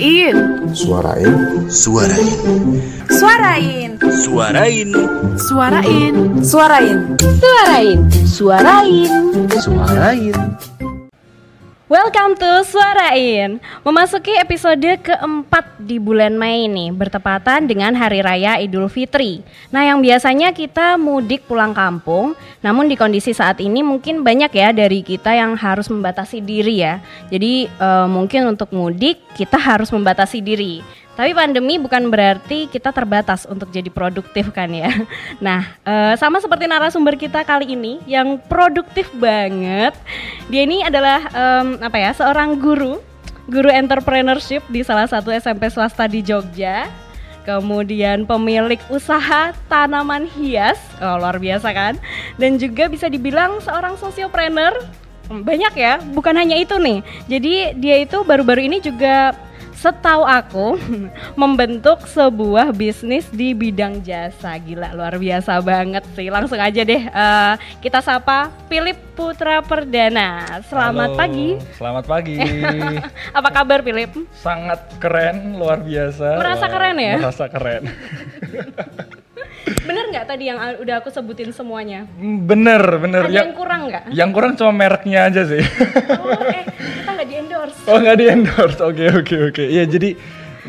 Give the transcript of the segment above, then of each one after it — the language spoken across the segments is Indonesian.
Suarain. Suarain. Suarain. Suarain. Suarain. Suarain. Suarain. Suarain. Suarain. Suarain. Welcome to Suarain Memasuki episode keempat di bulan Mei ini Bertepatan dengan Hari Raya Idul Fitri. Nah yang biasanya kita mudik pulang kampung Namun di kondisi saat ini mungkin banyak ya dari kita yang harus membatasi diri ya. Jadi eh, mungkin untuk mudik kita harus membatasi diri tapi pandemi bukan berarti kita terbatas untuk jadi produktif kan ya. Nah, eh, sama seperti narasumber kita kali ini yang produktif banget. Dia ini adalah em, apa ya? Seorang guru, guru entrepreneurship di salah satu SMP swasta di Jogja. Kemudian pemilik usaha tanaman hias, oh, luar biasa kan? Dan juga bisa dibilang seorang sosiopreneur, banyak ya, bukan hanya itu nih. Jadi dia itu baru-baru ini juga setahu aku membentuk sebuah bisnis di bidang jasa gila luar biasa banget sih langsung aja deh eh, kita sapa Philip Putra Perdana selamat Halo, pagi Selamat pagi. apa kabar Philip Sangat keren, luar biasa. Merasa keren ya? Merasa keren. bener nggak tadi yang udah aku sebutin semuanya bener, bener. ada yang kurang nggak yang kurang cuma mereknya aja sih. oh eh kita nggak di endorse oh nggak di endorse. Oke oke oke. Iya jadi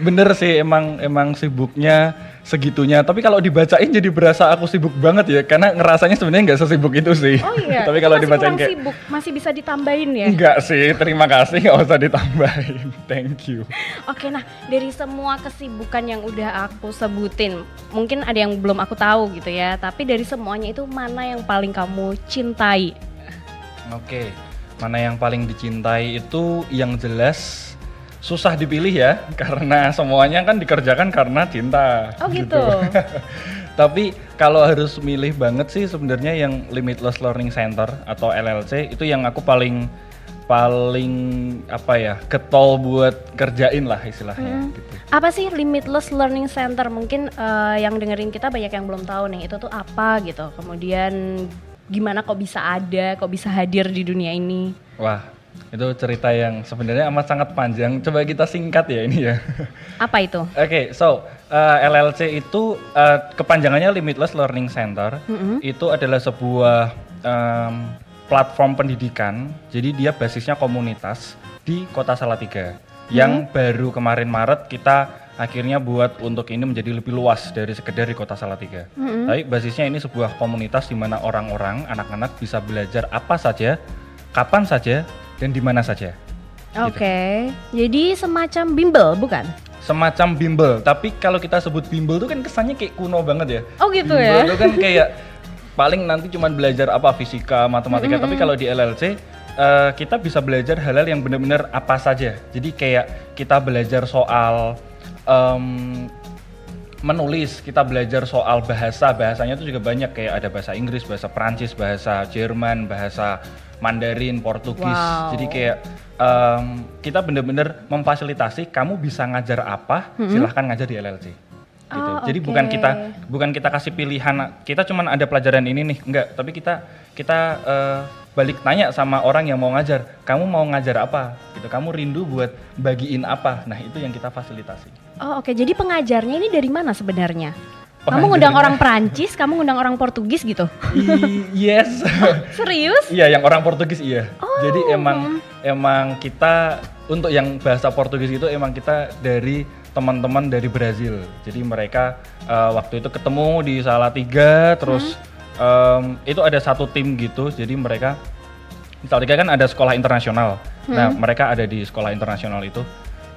bener sih emang emang sibuknya segitunya. Tapi kalau dibacain jadi berasa aku sibuk banget ya. Karena ngerasanya sebenarnya nggak sesibuk itu sih. oh iya Tapi kalau dibacain kayak sibuk masih bisa ditambahin ya enggak sih. Terima kasih nggak usah ditambahin. Thank you. Oke, nah dari semua kesibukan yang udah aku sebutin, mungkin ada yang belum aku tahu gitu ya. Tapi dari semuanya itu mana yang paling kamu cintai? Oke, mana yang paling dicintai itu yang jelas susah dipilih ya, karena semuanya kan dikerjakan karena cinta. Oh gitu. Tapi kalau harus milih banget sih sebenarnya yang Limitless Learning Center atau LLC itu yang aku paling paling apa ya getol buat kerjain lah istilahnya gitu. Apa sih Limitless Learning Center? Mungkin eh, yang dengerin kita banyak yang belum tahu nih, itu tuh apa gitu. Kemudian gimana kok bisa ada, kok bisa hadir di dunia ini? Wah, itu cerita yang sebenarnya amat sangat panjang. Coba kita singkat ya ini ya. Apa itu? Oke, so uh, LLC itu uh, kepanjangannya Limitless Learning Center. Itu adalah sebuah um, platform pendidikan. Jadi dia basisnya komunitas di Kota Salatiga. Yang baru kemarin Maret kita akhirnya buat untuk ini menjadi lebih luas dari sekedar di Kota Salatiga. Tapi basisnya ini sebuah komunitas di mana orang-orang, anak-anak bisa belajar apa saja, kapan saja, dan di mana saja. Oke, jadi semacam bimbel bukan? semacam bimbel. Tapi kalau kita sebut bimbel tuh kan kesannya kayak kuno banget ya. Oh gitu bimbel ya? itu kan kayak paling nanti cuma belajar apa fisika matematika. Tapi kalau di LLC eh, kita bisa belajar hal-hal yang benar-benar apa saja. Jadi kayak kita belajar soal em, menulis kita belajar soal bahasa bahasanya itu juga banyak kayak ada bahasa Inggris bahasa Prancis bahasa Jerman bahasa Mandarin Portugis Wow. jadi kayak em, kita bener-bener memfasilitasi kamu bisa ngajar apa silahkan ngajar di LLC gitu. Oh, jadi oke. bukan kita bukan kita kasih pilihan kita cuman ada pelajaran ini nih enggak tapi kita kita eh, balik tanya sama orang yang mau ngajar kamu mau ngajar apa gitu kamu rindu buat bagiin apa nah itu yang kita fasilitasi Oh oke, jadi pengajarnya ini dari mana sebenarnya? Kamu Pengajarnya- ngundang orang Perancis, kamu ngundang orang Portugis gitu? I- yes Serius? Iya, yang orang Portugis iya. Oh. Jadi emang emang kita untuk yang bahasa Portugis itu emang kita dari teman-teman dari Brazil. Jadi mereka eh, waktu itu ketemu di Salatiga, terus em, itu ada satu tim gitu. Jadi mereka Salatiga kan ada sekolah internasional. Nah mereka ada di sekolah internasional itu.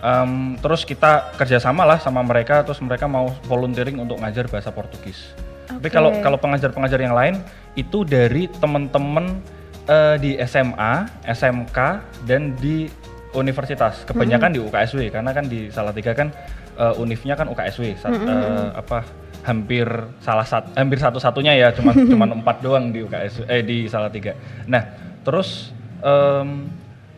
Em, terus kita kerjasama lah sama mereka, terus mereka mau volunteering untuk ngajar bahasa Portugis. Tapi Oke. kalau kalau pengajar-pengajar yang lain itu dari teman-teman eh, di SMA, SMK dan di universitas. Kebanyakan di UKSW karena kan di Salatiga kan eh, univnya kan UKSW. Sa- eh, apa hampir salah satu hampir satu-satunya ya cuma cuma empat doang di UKSW eh di Salatiga. Nah, terus em,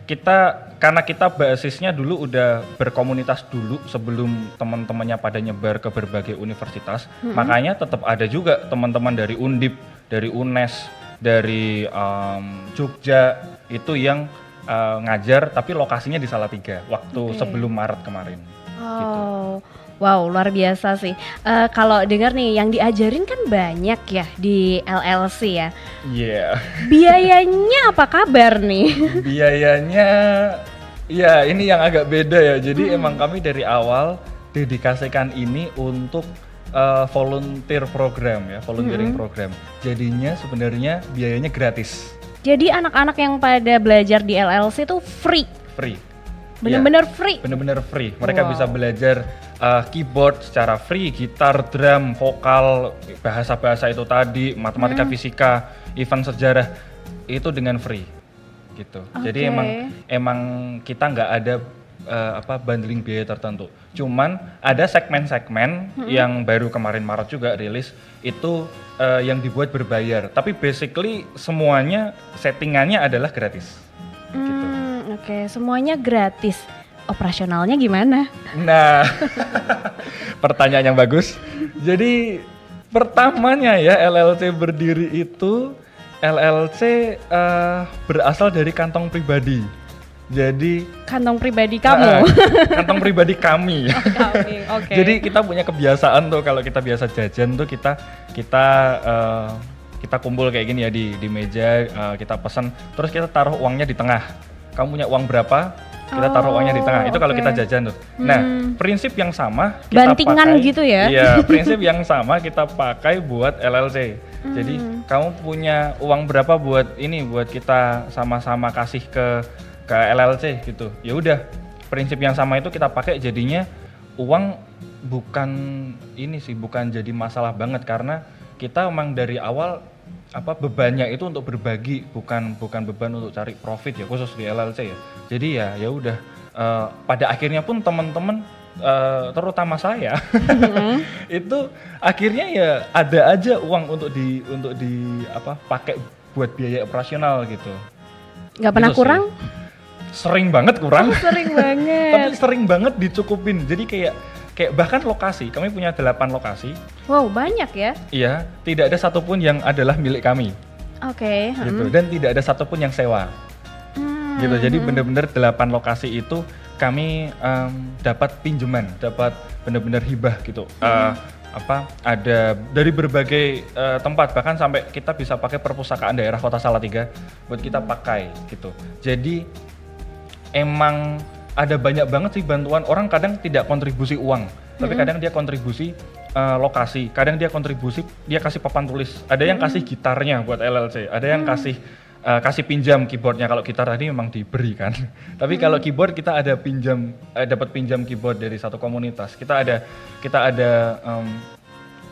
kita karena kita basisnya dulu udah berkomunitas dulu sebelum teman-temannya pada nyebar ke berbagai universitas, makanya tetap ada juga teman-teman dari Undip, dari UNES, dari em, Jogja itu yang eh, ngajar tapi lokasinya di Salatiga waktu Oke. sebelum Maret kemarin. Oh, wow, luar biasa sih. Eh, kalau dengar nih, yang diajarin kan banyak ya di LLC ya. Iya. Biayanya apa kabar nih? Biayanya ya ini yang agak beda ya. Jadi emang kami dari awal dedikasikan ini untuk uh, volunteer program ya, volunteering program. Jadinya sebenarnya biayanya gratis, Jadi anak-anak yang pada belajar di LLC itu free, free. Bener-bener Iya, free. bener-bener free. Mereka Wow. bisa belajar uh, keyboard secara free, gitar, drum, vokal, bahasa-bahasa itu tadi, matematika, Hmm. fisika, event sejarah itu dengan free gitu. Jadi Oke. emang emang kita nggak ada uh, apa bundling biaya tertentu. Cuman ada segmen-segmen Hmm. yang baru kemarin Maret juga rilis itu uh, yang dibuat berbayar. Tapi basically semuanya settingannya adalah gratis. Oke, semuanya gratis. Operasionalnya gimana? Nah, pertanyaan yang bagus. Jadi pertamanya ya LLC berdiri itu LLC eh, berasal dari kantong pribadi. Jadi Kantong pribadi kamu. Ah, kantong pribadi kami. Kami, Oke. Jadi kita punya kebiasaan tuh kalau kita biasa jajan tuh kita kita eh, kita kumpul kayak gini ya di di meja eh, kita pesan terus kita taruh uangnya di tengah. Kamu punya uang berapa? Kita taruh uangnya di tengah. Itu kalau oke. kita jajan tuh. Nah, Hmm. prinsip yang sama kita Bantingan pakai- gitu ya? Iya, prinsip yang sama kita pakai buat LLC. Jadi Hmm. kamu punya uang berapa buat ini buat kita sama-sama kasih ke ke LLC gitu. Ya udah, prinsip yang sama itu kita pakai jadinya uang bukan ini sih bukan jadi masalah banget karena kita emang dari awal apa bebannya itu untuk berbagi bukan bukan beban untuk cari profit ya khusus di LLC ya. Jadi ya ya udah eh, pada akhirnya pun teman-teman eh, terutama saya itu akhirnya ya ada aja uang untuk di untuk di apa pakai buat biaya operasional gitu. Nggak pernah Gitu sih. kurang? Sering banget kurang. Sering tapi banget. sering banget dicukupin jadi kayak kayak bahkan lokasi kami punya 8 lokasi. Wow, banyak ya. iya tidak ada satupun yang adalah milik kami. Oke. gitu. Dan tidak ada satupun yang sewa. Hmm. gitu. Jadi bener-bener 8 lokasi itu kami em, dapat pinjaman dapat bener-bener hibah gitu. Eh, apa ada dari berbagai eh, tempat. Bahkan sampai kita bisa pakai perpustakaan daerah kota Salatiga buat kita pakai gitu. Jadi emang ada banyak banget sih bantuan. Orang kadang tidak kontribusi uang tapi kadang dia kontribusi eh, lokasi. Kadang dia kontribusi dia kasih papan tulis. Ada yang kasih gitarnya buat LLC ada yang kasih eh, kasih pinjam keyboardnya. Kalau gitar tadi memang diberi kan. Tapi kalau keyboard kita ada pinjam eh, dapat pinjam keyboard dari satu komunitas. Kita ada kita ada em,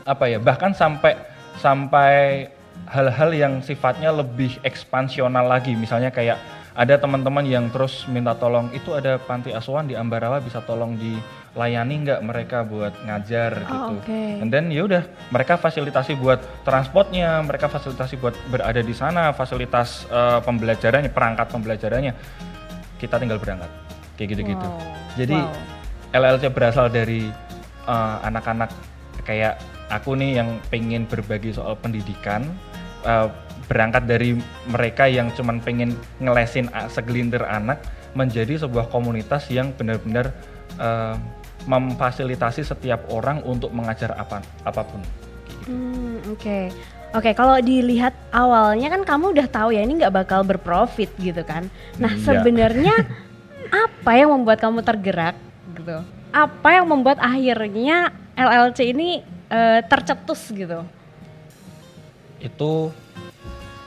apa ya bahkan sampai sampai hal-hal yang sifatnya lebih ekspansional lagi. Misalnya kayak ada teman-teman yang terus minta tolong itu ada panti asuhan di Ambarawa bisa tolong dilayani nggak mereka buat ngajar Oh, gitu oke. and then ya udah mereka fasilitasi buat transportnya mereka fasilitasi buat berada di sana fasilitas eh, pembelajarannya perangkat pembelajarannya kita tinggal berangkat kayak gitu-gitu Wow. jadi Wow. LLC berasal dari eh, anak-anak kayak aku nih yang pengen berbagi soal pendidikan eh, berangkat dari mereka yang cuman pengen ngelesin segelintir anak menjadi sebuah komunitas yang benar-benar eh, memfasilitasi setiap orang untuk mengajar apa apa pun. Gitu. Hmm, Oke, oke. Kalau dilihat awalnya kan kamu udah tahu ya ini nggak bakal berprofit gitu kan. Nah Iya. sebenarnya apa yang membuat kamu tergerak gitu? Apa yang membuat akhirnya LLC ini eh, tercetus gitu? Itu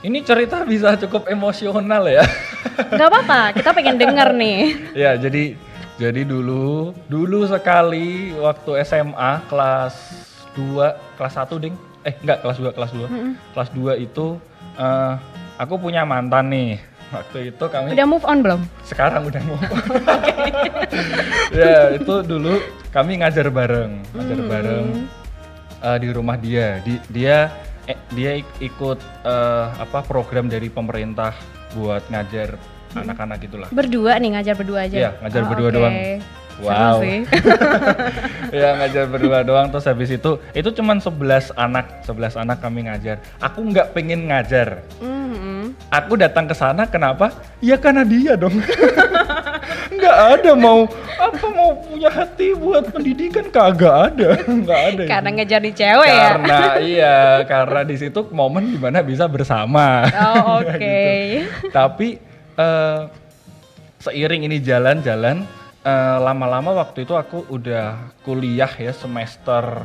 ini cerita bisa cukup emosional ya. Gak apa-apa, kita pengen denger nih. ya jadi jadi dulu dulu sekali waktu SMA kelas 2 kelas 1 ding. Eh enggak kelas 2 kelas 2 kelas 2 itu eh, aku punya mantan nih. Waktu itu kami Udah move on belum? sekarang udah mau ya itu dulu kami ngajar bareng ngajar bareng eh, di rumah dia. Di, dia eh, dia ik- ikut eh, apa program dari pemerintah buat ngajar anak-anak gitulah Berdua nih ngajar berdua aja. Iya, ngajar Oh, berdua oke. doang. Wow. sih. ya ngajar berdua doang terus habis itu itu cuman 11 anak 11 anak kami ngajar aku nggak pengen ngajar Mhm. aku datang ke sana kenapa ya karena dia dong nggak ada mau apa mau punya hati buat pendidikan kagak ada nggak ada. Karena ngejar di cewek ya. karena iya karena di situ momen di mana bisa bersama Oh, oke. Gitu. tapi eh, seiring ini jalan-jalan eh, lama-lama waktu itu aku udah kuliah ya semester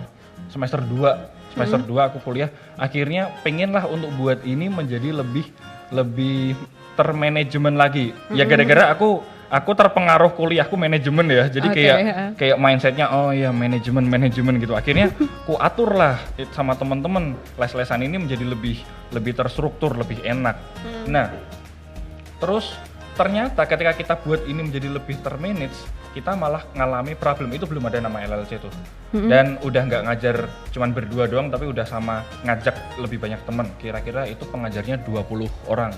semester 2 semester 2 aku kuliah akhirnya pengen lah untuk buat ini menjadi lebih lebih termanajemen lagi ya gara-gara aku aku terpengaruh kuliahku manajemen ya. Jadi Oke, kayak heeh. kayak mindsetnya oh ya manajemen manajemen gitu. Akhirnya ku atur lah sama temen-temen. Les-lesan ini menjadi lebih lebih terstruktur lebih enak. Nah terus ternyata ketika kita buat ini menjadi lebih termanage kita malah ngalami problem. Itu belum ada nama LLC tuh. Dan udah nggak ngajar cuman berdua doang tapi udah sama ngajak lebih banyak temen. Kira-kira itu pengajarnya 20 orang.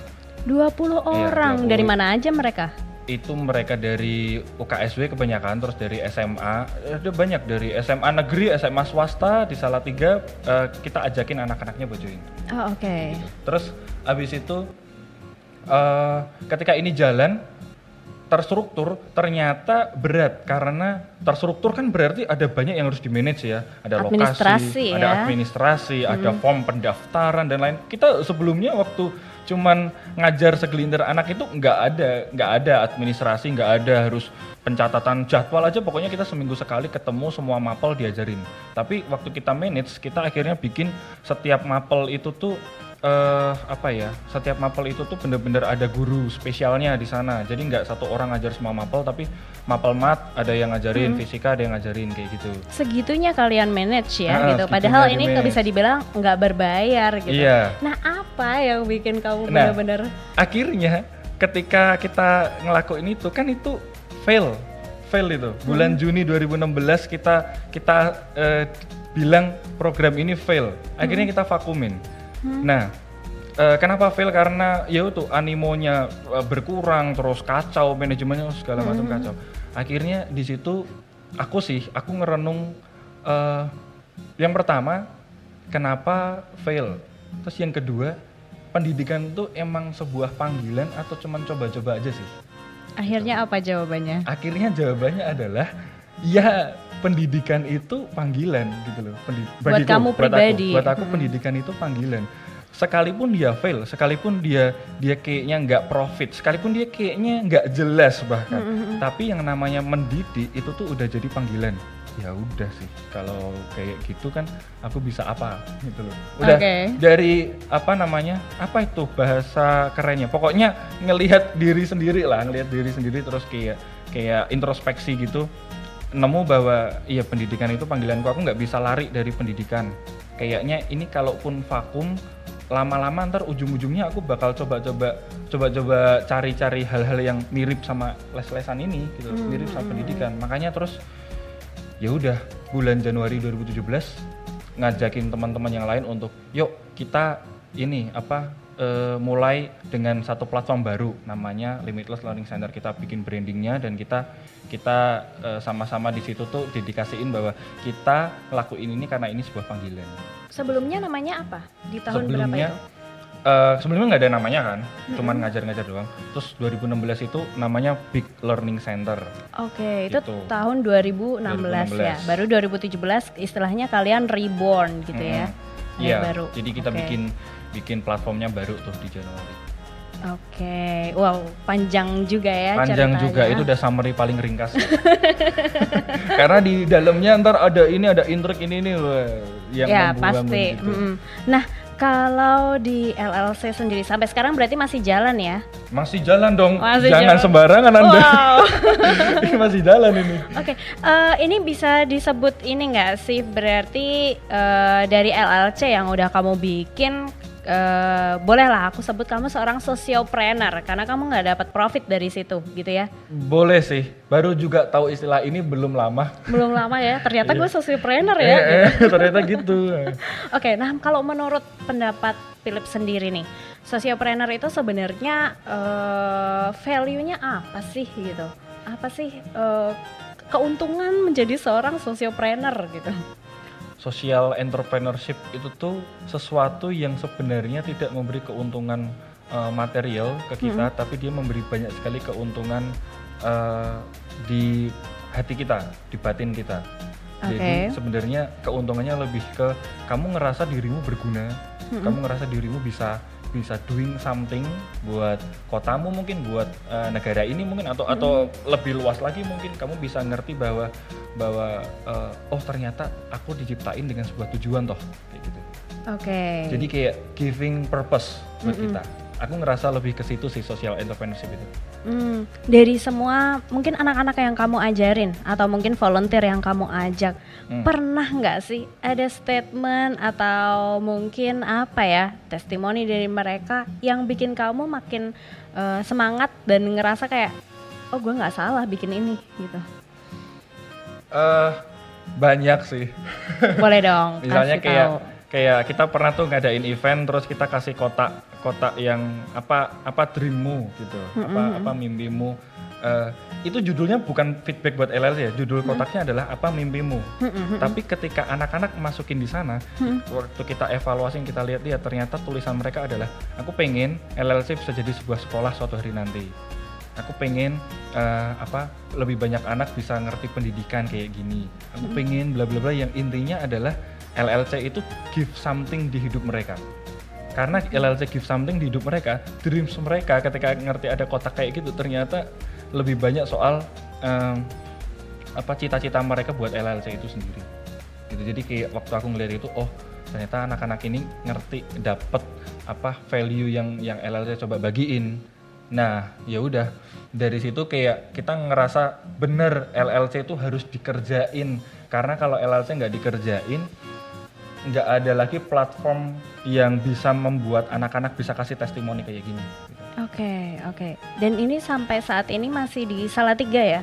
20 orang. 20. dari mana aja mereka? Itu mereka dari UKSW kebanyakan terus dari SMA ada banyak dari SMA negeri SMA swasta di Salatiga eh, kita ajakin anak-anaknya buat join Oh, oke. gitu. terus habis itu eh, ketika ini jalan terstruktur ternyata berat. Karena terstruktur kan berarti ada banyak yang harus di manage ya. Ada Administrasi lokasi ada ya. administrasi ada form pendaftaran dan lain. Kita sebelumnya waktu cuman ngajar segelintir anak itu nggak ada nggak ada administrasi nggak ada harus pencatatan jadwal aja. Pokoknya kita seminggu sekali ketemu semua mapel diajarin. Tapi waktu kita manage kita akhirnya bikin setiap mapel itu tuh eh apa ya setiap mapel itu tuh bener-bener ada guru spesialnya di sana. Jadi nggak satu orang ngajar semua mapel tapi mapel mat ada yang ngajarin fisika ada yang ngajarin kayak gitu. Segitunya kalian manage ya Ah, gitu. Padahal ini nggak bisa dibilang nggak berbayar gitu. Iya. Nah, apa yang bikin kamu Nah. benar-benar akhirnya ketika kita ngelakuin itu kan itu fail fail itu. Bulan Juni 2016 kita kita eh, bilang program ini fail. Akhirnya kita vakumin nah eh, kenapa fail? Karena ya itu animonya eh, berkurang terus kacau manajemennya segala macam kacau. Akhirnya di situ aku sih aku ngerenung eh, yang pertama kenapa fail? Terus yang kedua pendidikan itu emang sebuah panggilan atau cuman coba-coba aja sih? Akhirnya apa jawabannya? akhirnya jawabannya adalah ya pendidikan itu panggilan gitu loh Pendi- Buat bagiku, kamu buat aku, pribadi. buat aku pendidikan itu panggilan. Sekalipun dia fail sekalipun dia dia kayaknya nggak profit sekalipun dia kayaknya nggak jelas bahkan tapi yang namanya mendidik itu tuh udah jadi panggilan. Ya udah sih kalau kayak gitu kan aku bisa apa gitu loh. Udah Oke. dari apa namanya apa itu bahasa kerennya? Pokoknya ngelihat diri sendiri lah ngelihat diri sendiri terus kayak kayak introspeksi gitu nemu bahwa iya pendidikan itu panggilanku. Aku nggak bisa lari dari pendidikan. Kayaknya ini kalaupun vakum lama-lama ntar ujung-ujungnya aku bakal coba-coba coba-coba cari-cari hal-hal yang mirip sama les-lesan ini gitu. Mirip sama pendidikan. Makanya terus ya udah bulan Januari 2017 ngajakin teman-teman yang lain untuk yuk kita ini apa eh, mulai dengan satu platform baru. Namanya Limitless Learning Center. Kita bikin brandingnya dan kita kita eh, sama-sama di situ tuh dedikasiin bahwa kita ngelakuin ini karena ini sebuah panggilan Sebelumnya namanya apa? Di tahun berapa sebelumnya itu? eh, sebelumnya nggak ada namanya kan cuman ngajar-ngajar doang terus 2016 itu namanya Big Learning Center Oke, itu Gitu. tahun 2016, ya. 2016. Baru 2017 istilahnya kalian reborn gitu ya. Mm-mm. Kayak Iya, baru. jadi kita Oke. bikin bikin platformnya baru tuh di Januari. Oke, wow, panjang juga ya Panjang ceritanya. juga, itu udah summary paling ringkas. Karena di dalamnya ntar ada ini ada intrik ini ini wah, yang ya pasti. gitu. Mm-mm. Nah, kalau di LLC sendiri sampai sekarang berarti masih jalan ya? Masih jalan dong, Masih jangan jalan. sembarangan Anda. Wow. Ini masih jalan ini. Oke, eh, ini bisa disebut ini nggak sih berarti eh, dari LLC yang udah kamu bikin, eh, bolehlah aku sebut kamu seorang sociopreneur karena kamu nggak dapat profit dari situ, gitu ya? Boleh sih, baru juga tahu istilah ini belum lama. Belum lama ya, ternyata gue sociopreneur ya. Eh, gitu. eh, ternyata gitu. Oke, nah kalau menurut pendapat Philip sendiri nih, sociopreneur itu sebenarnya eh, value-nya apa sih gitu? Apa sih eh, keuntungan menjadi seorang sociopreneur gitu? Social entrepreneurship itu tuh sesuatu yang sebenarnya tidak memberi keuntungan eh, material ke kita, tapi dia memberi banyak sekali keuntungan eh, di hati kita, di batin kita. Jadi Oke. sebenarnya keuntungannya lebih ke kamu ngerasa dirimu berguna, kamu ngerasa dirimu bisa bisa doing something buat kotamu mungkin buat eh, negara ini mungkin atau atau lebih luas lagi mungkin kamu bisa ngerti bahwa bahwa eh, oh ternyata aku diciptain dengan sebuah tujuan toh kayak gitu. Oke. Jadi kayak giving purpose buat kita. Aku ngerasa lebih ke situ sih social entrepreneurship itu. Hmm, dari semua mungkin anak-anak yang kamu ajarin atau mungkin volunteer yang kamu ajak, Hmm. pernah nggak sih ada statement atau mungkin apa ya testimoni dari mereka yang bikin kamu makin eh, semangat dan ngerasa kayak oh gue nggak salah bikin ini gitu. Eh banyak sih. Boleh dong. Misalnya kayak tahu. kayak kita pernah tuh ngadain event terus kita kasih kotak kotak yang apa apa dreammu gitu, apa apa mimpimu. Eh, itu judulnya bukan feedback buat LLC ya, judul kotaknya adalah apa mimpimu. Tapi ketika anak-anak masukin di sana, waktu kita evaluasi kita lihat-lihat ternyata tulisan mereka adalah aku pengen LLC bisa jadi sebuah sekolah suatu hari nanti. Aku pengen eh, apa lebih banyak anak bisa ngerti pendidikan kayak gini. Aku pengen bla bla bla yang intinya adalah LLC itu give something di hidup mereka. Karena LLC give something di hidup mereka, dreams mereka ketika ngerti ada kotak kayak gitu ternyata lebih banyak soal em, apa cita-cita mereka buat LLC itu sendiri. Gitu. Jadi kayak waktu aku ngeliat itu, oh ternyata anak-anak ini ngerti dapet apa value yang yang LLC coba bagiin. Nah, ya udah dari situ kayak kita ngerasa bener LLC itu harus dikerjain karena kalau LLC nggak dikerjain nggak ada lagi platform yang bisa membuat anak-anak bisa kasih testimoni kayak gini. Oke oke. Dan ini sampai saat ini masih di Salatiga ya?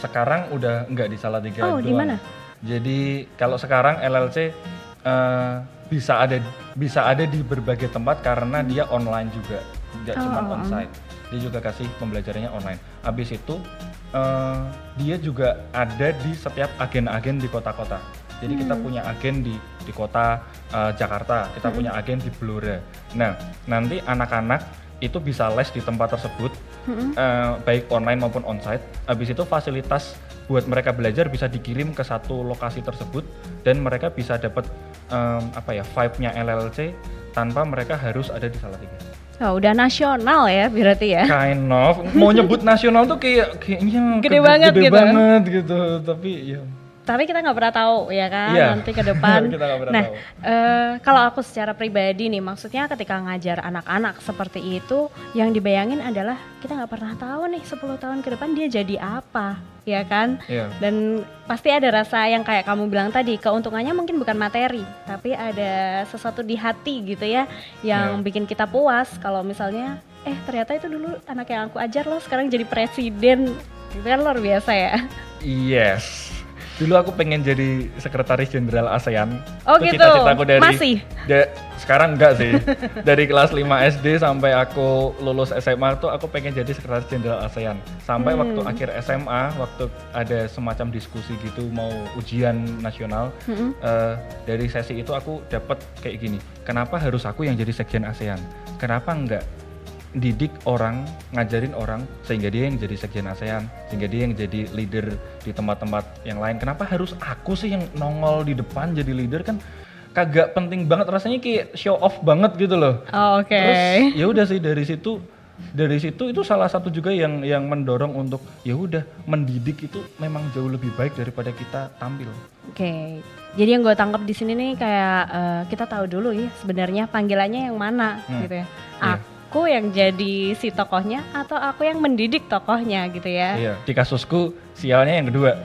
Sekarang udah nggak di Salatiga Oh, di mana? Jadi kalau sekarang LLC eh, bisa ada bisa ada di berbagai tempat karena dia online juga, nggak Oh, cuma oh, onsite. Dia juga kasih pembelajarannya online. Habis itu eh, dia juga ada di setiap agen-agen di kota-kota. Jadi kita Hmm. punya agen di di kota eh, Jakarta, kita punya agen di Blora. Nah nanti anak-anak itu bisa les di tempat tersebut, eh, baik online maupun onsite. Habis itu fasilitas buat mereka belajar bisa dikirim ke satu lokasi tersebut dan mereka bisa dapat em, apa ya vibe-nya LLC tanpa mereka harus ada di Salatiga. Oh, udah nasional ya berarti ya? Kind of mau nyebut nasional tuh kayak kayaknya Gede banget gede gitu. banget gitu, tapi ya Tapi kita nggak pernah tahu ya kan Iya. nanti ke depan. Nah, eh, kalau aku secara pribadi nih, maksudnya ketika ngajar anak-anak seperti itu, yang dibayangin adalah kita nggak pernah tahu nih 10 tahun ke depan dia jadi apa, ya kan? Iya. Dan pasti ada rasa yang kayak kamu bilang tadi, keuntungannya mungkin bukan materi, tapi ada sesuatu di hati gitu ya, yang Iya. bikin kita puas. Kalau misalnya, eh ternyata itu dulu anak yang aku ajar loh, sekarang jadi presiden, itu kan luar biasa ya. Yes. Dulu aku pengen jadi sekretaris jenderal ASEAN. Oh Itu gitu. Cita-citaku dari Masih? da- sekarang enggak sih. dari kelas 5 SD sampai aku lulus SMA tuh aku pengen jadi sekretaris jenderal ASEAN. Sampai Hmm. waktu akhir SMA, waktu ada semacam diskusi gitu mau ujian nasional. Hmm. eh, dari sesi itu aku dapat kayak gini. Kenapa harus aku yang jadi sekjen ASEAN? Kenapa enggak didik orang, ngajarin orang sehingga dia yang jadi sekjen ASEAN, sehingga dia yang jadi leader di tempat-tempat yang lain. Kenapa harus aku sih yang nongol di depan jadi leader kan kagak penting banget rasanya kayak show off banget gitu loh. Oh, Oke. Terus ya udah sih dari situ dari situ itu salah satu juga yang yang mendorong untuk ya udah mendidik itu memang jauh lebih baik daripada kita tampil. Oke. Jadi yang gue tangkap di sini nih kayak eh, kita tahu dulu ya sebenarnya panggilannya yang mana Hmm. gitu ya. Iya. Aku yang jadi si tokohnya atau aku yang mendidik tokohnya gitu ya. Iya, di kasusku sialnya yang kedua.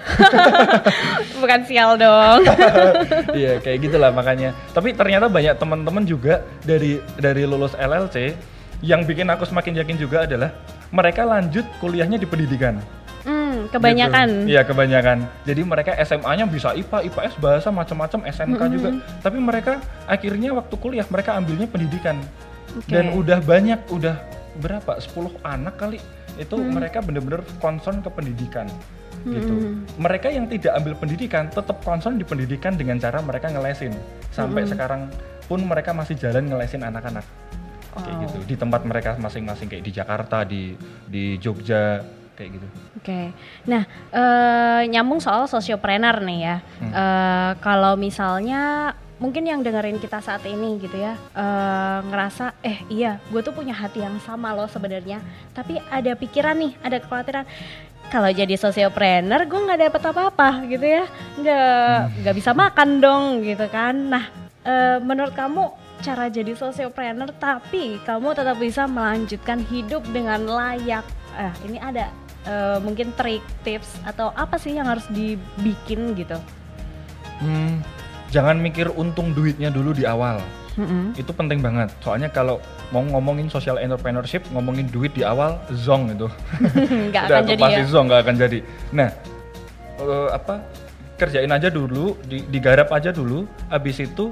Bukan sial dong. Iya, kayak gitulah makanya. Tapi ternyata banyak teman-teman juga dari dari lulus LLC yang bikin aku semakin yakin juga adalah mereka lanjut kuliahnya di pendidikan. hmm, kebanyakan. Gitu. Iya, kebanyakan. Jadi mereka SMA-nya bisa IPA, IPS, bahasa macam-macam, SMK juga. Tapi mereka akhirnya waktu kuliah mereka ambilnya pendidikan. Oke. Dan udah banyak, udah berapa? 10 anak kali itu mereka bener-bener concern ke pendidikan. gitu. Mereka yang tidak ambil pendidikan tetap concern di pendidikan dengan cara mereka ngelesin. Sampai sekarang pun mereka masih jalan ngelesin anak-anak. Kayak Wow. gitu. Di tempat mereka masing-masing kayak di Jakarta, di di Jogja, kayak gitu. Oke, nah eh, nyambung soal sosiopreneur nih ya. Hmm. Eh, kalau misalnya mungkin yang dengerin kita saat ini gitu ya, eh, ngerasa eh iya, gue tuh punya hati yang sama loh sebenarnya. Tapi ada pikiran nih, ada kekhawatiran. Kalau jadi sosiopreneur, gue nggak dapet apa-apa gitu ya, nggak nggak bisa makan dong gitu kan. Nah, eh, menurut kamu cara jadi sosiopreneur tapi kamu tetap bisa melanjutkan hidup dengan layak. Eh, ini ada eh, mungkin trik, tips atau apa sih yang harus dibikin gitu? Hmm, jangan mikir untung duitnya dulu di awal. Itu penting banget. Soalnya kalau mau ngomongin social entrepreneurship, ngomongin duit di awal, zong itu. Nggak akan jadi pasti ya. zong nggak akan jadi. Nah, eh, apa kerjain aja dulu, di- digarap aja dulu. Abis itu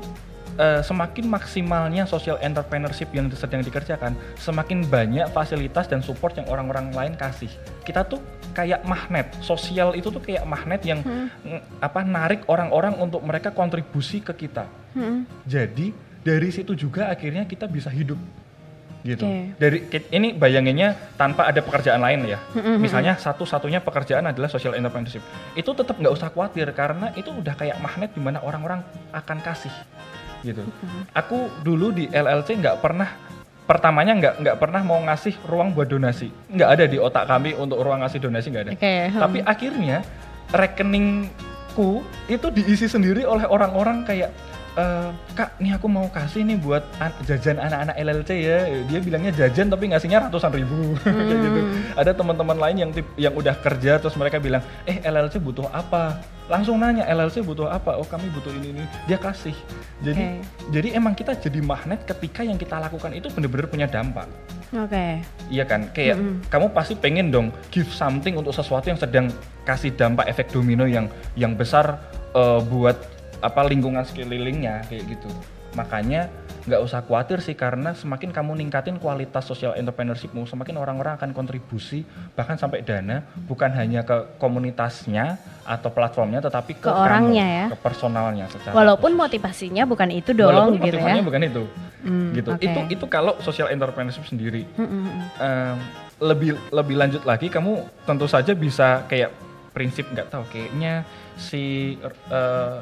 eh, semakin maksimalnya social entrepreneurship yang sedang dikerjakan, semakin banyak fasilitas dan support yang orang-orang lain kasih. Kita tuh kayak magnet, sosial itu tuh kayak magnet yang Hmm. apa narik orang-orang untuk mereka kontribusi ke kita. Mm-mm. Jadi dari situ juga akhirnya kita bisa hidup gitu. Oke. Dari ini bayanginnya tanpa ada pekerjaan lain ya. Mm-mm. Misalnya satu-satunya pekerjaan adalah social entrepreneurship. Itu tetap nggak usah khawatir karena itu udah kayak magnet di mana orang-orang akan kasih gitu. Aku dulu di LLC nggak pernah pertamanya nggak nggak pernah mau ngasih ruang buat donasi. Nggak ada di otak kami untuk ruang ngasih donasi nggak ada. Oke. hmm. Tapi akhirnya rekeningku itu diisi sendiri oleh orang-orang kayak "Eh, kak, nih aku mau kasih nih buat an- jajan anak-anak LLC ya. Dia bilangnya jajan tapi ngasihnya ratusan ribu kayak gitu. Ada teman-teman lain yang tip, yang udah kerja terus mereka bilang, eh LLC butuh apa? Langsung nanya LLC butuh apa? Oh kami butuh ini ini. Dia kasih. Jadi jadi emang kita jadi magnet ketika yang kita lakukan itu bener-bener punya dampak. Oke. Iya kan, kayak kamu pasti pengen dong give something untuk sesuatu yang sedang kasih dampak efek domino yang yang besar eh, buat apa lingkungan sekelilingnya kayak gitu. Makanya nggak usah khawatir sih karena semakin kamu ningkatin kualitas social entrepreneurshipmu, semakin orang-orang akan kontribusi bahkan sampai dana bukan hanya ke komunitasnya atau platformnya, tetapi ke, Ke orangnya kamu, ya. ke personalnya secara Walaupun khusus. motivasinya bukan itu dong Walaupun gitu ya. motivannya bukan itu, Hmm, gitu. oke. Itu itu kalau social entrepreneurship sendiri Mm, mm, mm. em, lebih lebih lanjut lagi kamu tentu saja bisa kayak prinsip nggak tahu kayaknya si eh,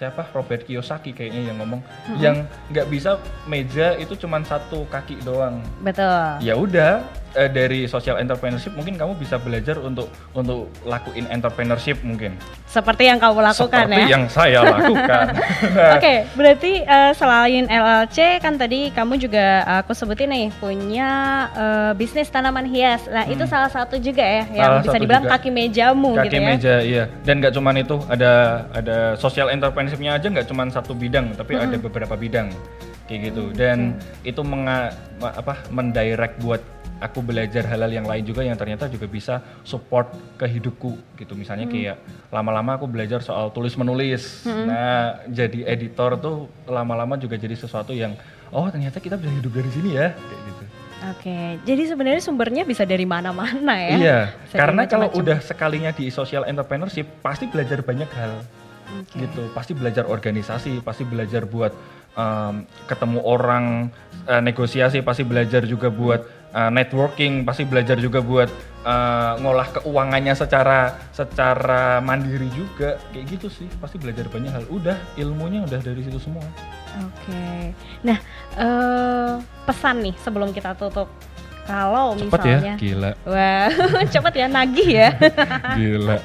siapa Robert Kiyosaki kayaknya yang ngomong yang nggak bisa meja itu cuman satu kaki doang Betul. ya udah eh, dari social entrepreneurship mungkin kamu bisa belajar untuk untuk lakuin entrepreneurship mungkin Seperti yang kamu lakukan seperti ya. yang saya lakukan Oke, berarti eh, selain LLC kan tadi kamu juga aku sebutin nih punya eh, bisnis tanaman hias. Nah, itu salah satu juga ya yang Hmm. Salah bisa dibilang juga. kaki mejamu kaki gitu ya. meja iya dan nggak cuman itu ada ada social entrepreneurshipnya aja nggak cuman satu bidang tapi ada beberapa bidang kayak gitu dan itu menga, apa mendirect buat aku belajar halal yang lain juga yang ternyata juga bisa support ke hidupku gitu misalnya kayak lama-lama aku belajar soal tulis menulis nah jadi editor tuh lama-lama juga jadi sesuatu yang oh ternyata kita bisa hidup dari sini ya kayak gitu Oke, jadi sebenarnya sumbernya bisa dari mana-mana ya. Iya, Bisa karena kalau udah sekalinya di social entrepreneurship pasti belajar banyak hal Oke. gitu. Pasti belajar organisasi, pasti belajar buat em, ketemu orang, eh, negosiasi, pasti belajar juga buat eh, networking, pasti belajar juga buat eh, ngolah keuangannya secara secara mandiri juga kayak gitu sih. Pasti belajar banyak hal. Udah ilmunya udah dari situ semua. Oke. Nah, eh pesan nih sebelum kita tutup. Kalau Cepet ya, misalnya gila, Wah, cepet ya nagih ya. gila.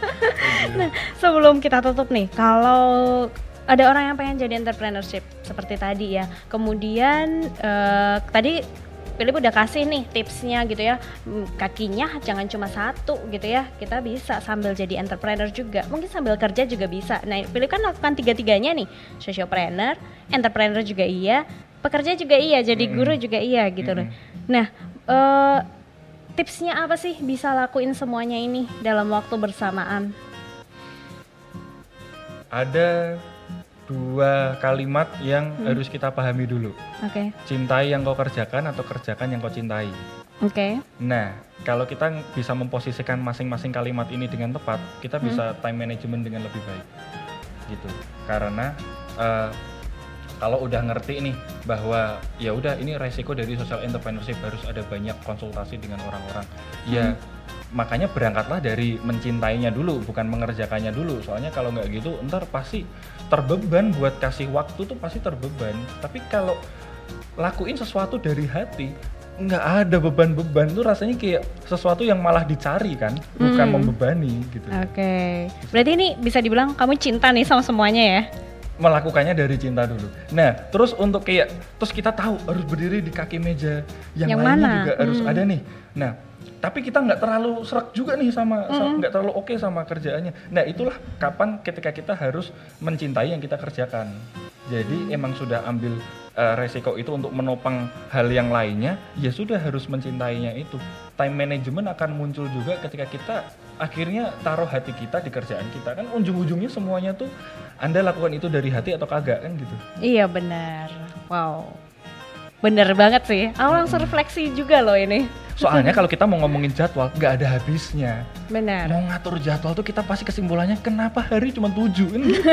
Sebelum kita tutup nih, kalau ada orang yang pengen jadi entrepreneurship seperti tadi ya, kemudian eh, tadi Philip udah kasih nih tipsnya gitu ya, Hmm, kakinya jangan cuma satu gitu ya, kita bisa sambil jadi entrepreneur juga, mungkin sambil kerja juga bisa. Nah, Philip kan lakukan tiga-tiganya nih, sociopreneur, entrepreneur juga iya, pekerja juga iya, jadi guru juga iya gitu loh. Nah, eh, tipsnya apa sih bisa lakuin semuanya ini dalam waktu bersamaan? Ada dua kalimat yang Hmm. harus kita pahami dulu. Oke, Cintai yang kau kerjakan atau kerjakan yang kau cintai. oke, Nah, kalau kita bisa memposisikan masing-masing kalimat ini dengan tepat, kita bisa time management dengan lebih baik. Gitu. Karena eh, kalau udah ngerti nih bahwa ya udah ini resiko dari social entrepreneurship harus ada banyak konsultasi dengan orang-orang. Ya makanya berangkatlah dari mencintainya dulu bukan mengerjakannya dulu soalnya kalau nggak gitu ntar pasti terbeban buat kasih waktu tuh pasti terbeban tapi kalau lakuin sesuatu dari hati nggak ada beban-beban tuh rasanya kayak sesuatu yang malah dicari kan bukan Hmm. membebani gitu Oke. Berarti ini bisa dibilang kamu cinta nih sama semuanya ya? melakukannya dari cinta dulu. Nah, terus untuk kayak terus kita tahu harus berdiri di kaki meja yang, Yang lainnya mana? juga harus Hmm. ada nih. Nah, tapi kita nggak terlalu serak juga nih sama sa- nggak terlalu oke sama kerjaannya. Nah, itulah kapan ketika kita harus mencintai yang kita kerjakan. Jadi emang sudah ambil uh, resiko itu untuk menopang hal yang lainnya, ya sudah harus mencintainya itu. Time management akan muncul juga ketika kita akhirnya taruh hati kita di kerjaan kita kan ujung-ujungnya semuanya tuh anda lakukan itu dari hati atau kagak kan gitu. Iya benar. Wow. Bener banget sih. Aku langsung refleksi juga loh ini. Soalnya kalau kita mau ngomongin jadwal nggak ada habisnya. Benar. Mau ngatur jadwal tuh kita pasti kesimpulannya kenapa hari cuma tujuh kan gitu.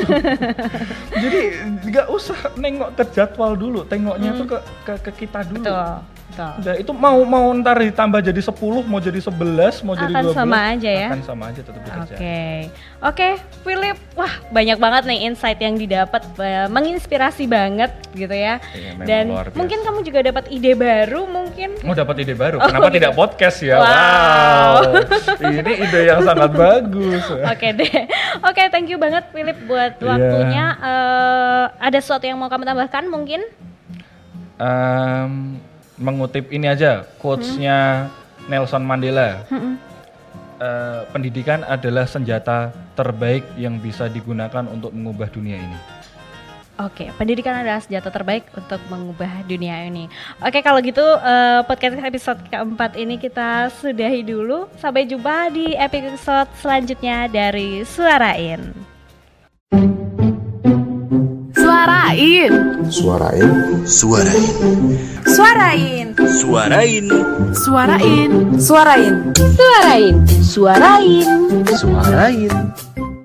Jadi nggak usah nengok ke jadwal dulu, tengoknya tuh ke, ke ke kita dulu. Betul. Betul. Udah itu mau mau ntar ditambah jadi 10, mau jadi 11, mau jadi Akan 12 sama aja ya? Akan sama aja tetap bekerja. Oke, oke, Philip, wah banyak banget nih insight yang didapat, eh, menginspirasi banget gitu ya. Iya, Dan luar biasa. mungkin kamu juga dapat ide baru mungkin. Mau dapat ide baru. Oh, Kenapa gitu. tidak podcast ya? Wow. Wow. Ini ide yang sangat bagus. Oke deh, oke thank you banget Philip buat Iya. waktunya. Eh, ada sesuatu yang mau kamu tambahkan mungkin? Em, mengutip ini aja quotes-nya Nelson Mandela. Hmm. Eh, pendidikan adalah senjata terbaik yang bisa digunakan untuk mengubah dunia ini. Oke, pendidikan adalah senjata terbaik untuk mengubah dunia ini. Oke, kalau gitu eh, podcast episode keempat ini kita sudahi dulu. Sampai jumpa di episode selanjutnya dari Suarain. Suarain. Suarain. Suarain. Suarain. Suarain. Suarain. Suarain. Suarain. Suarain. Suarain.